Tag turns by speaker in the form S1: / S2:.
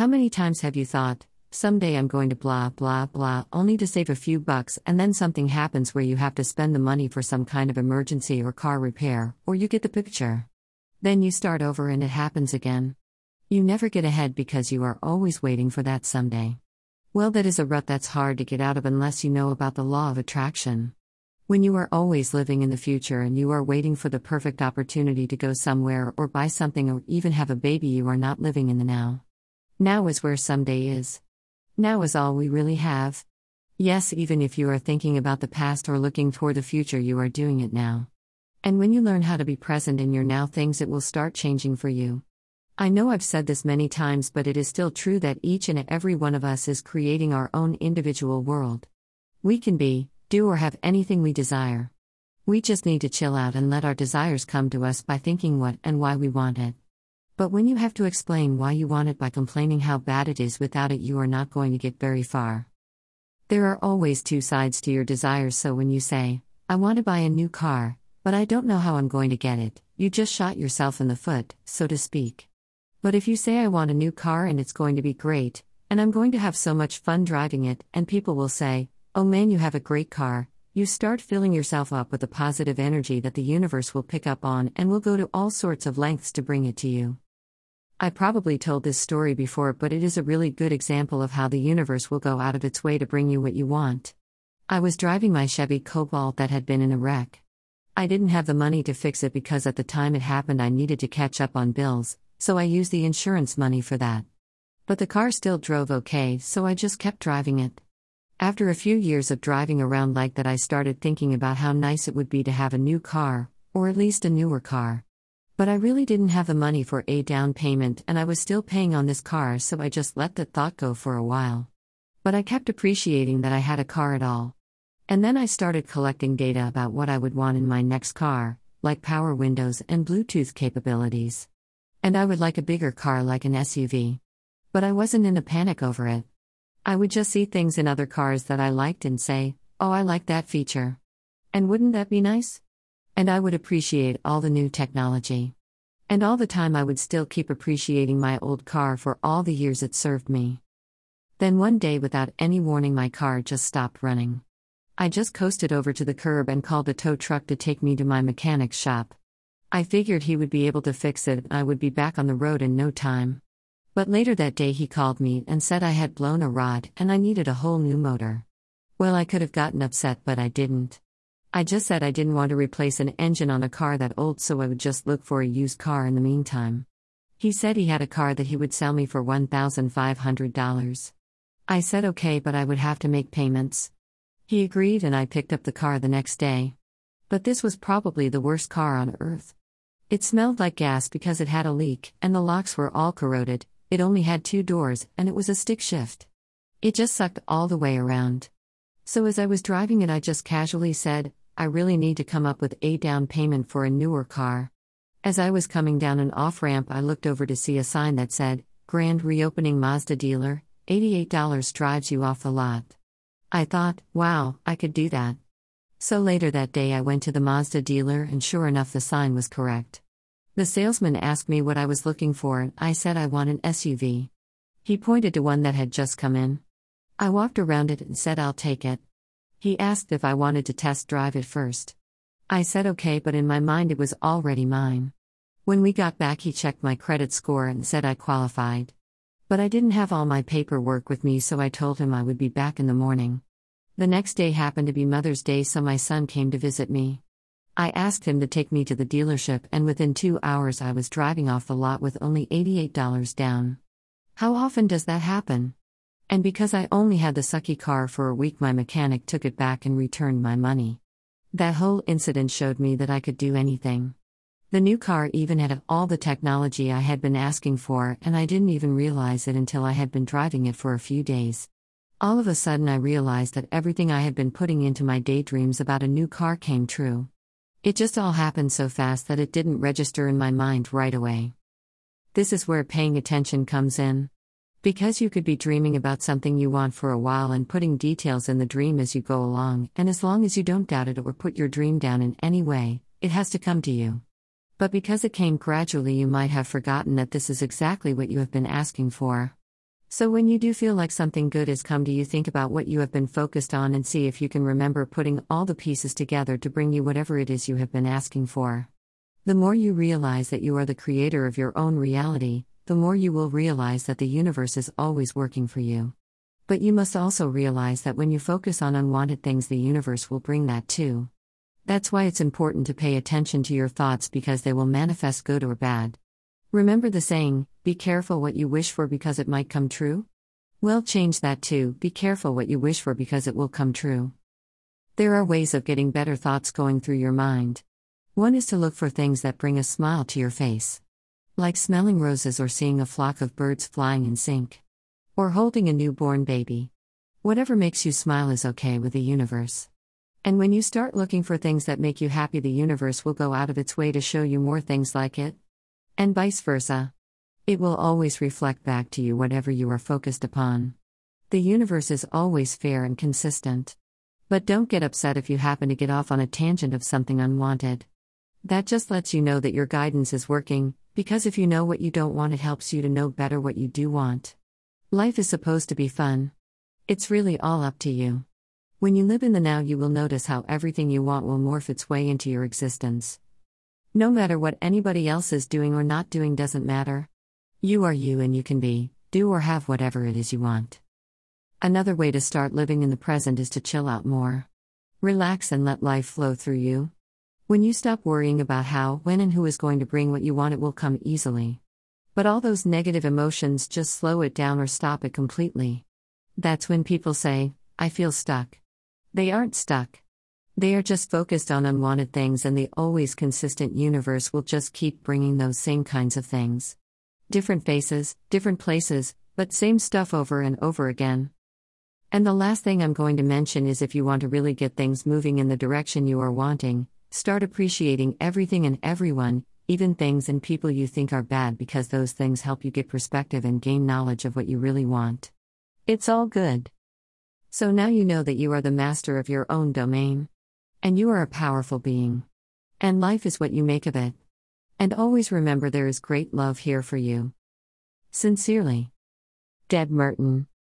S1: How many times have you thought, someday I'm going to blah blah blah, only to save a few bucks, and then something happens where you have to spend the money for some kind of emergency or car repair, or you get the picture? Then you start over and it happens again. You never get ahead because you are always waiting for that someday. Well, that is a rut that's hard to get out of unless you know about the law of attraction. When you are always living in the future and you are waiting for the perfect opportunity to go somewhere or buy something or even have a baby, you are not living in the now. Now is where someday is. Now is all we really have. Yes, even if you are thinking about the past or looking toward the future, you are doing it now. And when you learn how to be present in your now things, it will start changing for you. I know I've said this many times, but it is still true that each and every one of us is creating our own individual world. We can be, do, or have anything we desire. We just need to chill out and let our desires come to us by thinking what and why we want it. But when you have to explain why you want it by complaining how bad it is without it, you are not going to get very far. There are always two sides to your desires, so when you say, I want to buy a new car, but I don't know how I'm going to get it, you just shot yourself in the foot, so to speak. But if you say, I want a new car and it's going to be great, and I'm going to have so much fun driving it, and people will say, Oh man, you have a great car, you start filling yourself up with a positive energy that the universe will pick up on and will go to all sorts of lengths to bring it to you. I probably told this story before, but it is a really good example of how the universe will go out of its way to bring you what you want. I was driving my Chevy Cobalt that had been in a wreck. I didn't have the money to fix it because at the time it happened I needed to catch up on bills, so I used the insurance money for that. But the car still drove okay, so I just kept driving it. After a few years of driving around like that, I started thinking about how nice it would be to have a new car, or at least a newer car. But I really didn't have the money for a down payment, and I was still paying on this car, so I just let that thought go for a while. But I kept appreciating that I had a car at all. And then I started collecting data about what I would want in my next car, like power windows and Bluetooth capabilities. And I would like a bigger car like an SUV. But I wasn't in a panic over it. I would just see things in other cars that I liked and say, oh, I like that feature. And wouldn't that be nice? And I would appreciate all the new technology. And all the time I would still keep appreciating my old car for all the years it served me. Then one day, without any warning, my car just stopped running. I just coasted over to the curb and called a tow truck to take me to my mechanic's shop. I figured he would be able to fix it and I would be back on the road in no time. But later that day he called me and said I had blown a rod and I needed a whole new motor. Well, I could have gotten upset, but I didn't. I just said I didn't want to replace an engine on a car that old, so I would just look for a used car in the meantime. He said he had a car that he would sell me for $1,500. I said okay, but I would have to make payments. He agreed and I picked up the car the next day. But this was probably the worst car on earth. It smelled like gas because it had a leak, and the locks were all corroded. It only had two doors, and it was a stick shift. It just sucked all the way around. So as I was driving it, I just casually said, I really need to come up with a down payment for a newer car. As I was coming down an off ramp, I looked over to see a sign that said, Grand Reopening Mazda Dealer, $88 drives you off the lot. I thought, wow, I could do that. So later that day, I went to the Mazda dealer, and sure enough, the sign was correct. The salesman asked me what I was looking for, and I said I want an SUV. He pointed to one that had just come in. I walked around it and said I'll take it. He asked if I wanted to test drive it first. I said okay, but in my mind it was already mine. When we got back, he checked my credit score and said I qualified. But I didn't have all my paperwork with me, so I told him I would be back in the morning. The next day happened to be Mother's Day, so my son came to visit me. I asked him to take me to the dealership, and within two hours I was driving off the lot with only $88 down. How often does that happen? And because I only had the sucky car for a week, my mechanic took it back and returned my money. That whole incident showed me that I could do anything. The new car even had all the technology I had been asking for, and I didn't even realize it until I had been driving it for a few days. All of a sudden, I realized that everything I had been putting into my daydreams about a new car came true. It just all happened so fast that it didn't register in my mind right away. This is where paying attention comes in. Because you could be dreaming about something you want for a while and putting details in the dream as you go along, and as long as you don't doubt it or put your dream down in any way, it has to come to you. But because it came gradually, you might have forgotten that this is exactly what you have been asking for. So, when you do feel like something good has come to you, think about what you have been focused on and see if you can remember putting all the pieces together to bring you whatever it is you have been asking for. The more you realize that you are the creator of your own reality, the more you will realize that the universe is always working for you. But you must also realize that when you focus on unwanted things, the universe will bring that too. That's why it's important to pay attention to your thoughts because they will manifest good or bad. Remember the saying, be careful what you wish for because it might come true? Well, change that too, be careful what you wish for because it will come true. There are ways of getting better thoughts going through your mind. One is to look for things that bring a smile to your face. Like smelling roses or seeing a flock of birds flying in sync. Or holding a newborn baby. Whatever makes you smile is okay with the universe. And when you start looking for things that make you happy, the universe will go out of its way to show you more things like it and vice versa. It will always reflect back to you whatever you are focused upon. The universe is always fair and consistent. But don't get upset if you happen to get off on a tangent of something unwanted. That just lets you know that your guidance is working, because if you know what you don't want, it helps you to know better what you do want. Life is supposed to be fun. It's really all up to you. When you live in the now, you will notice how everything you want will morph its way into your existence. No matter what anybody else is doing or not doing doesn't matter. You are you and you can be, do or have whatever it is you want. Another way to start living in the present is to chill out more. Relax and let life flow through you. When you stop worrying about how, when, and who is going to bring what you want, it will come easily. But all those negative emotions just slow it down or stop it completely. That's when people say, I feel stuck. They aren't stuck. They are just focused on unwanted things, and the always consistent universe will just keep bringing those same kinds of things. Different faces, different places, but same stuff over and over again. And the last thing I'm going to mention is if you want to really get things moving in the direction you are wanting, start appreciating everything and everyone, even things and people you think are bad, because those things help you get perspective and gain knowledge of what you really want. It's all good. So now you know that you are the master of your own domain. And you are a powerful being. And life is what you make of it. And always remember there is great love here for you. Sincerely. Deb Mertan.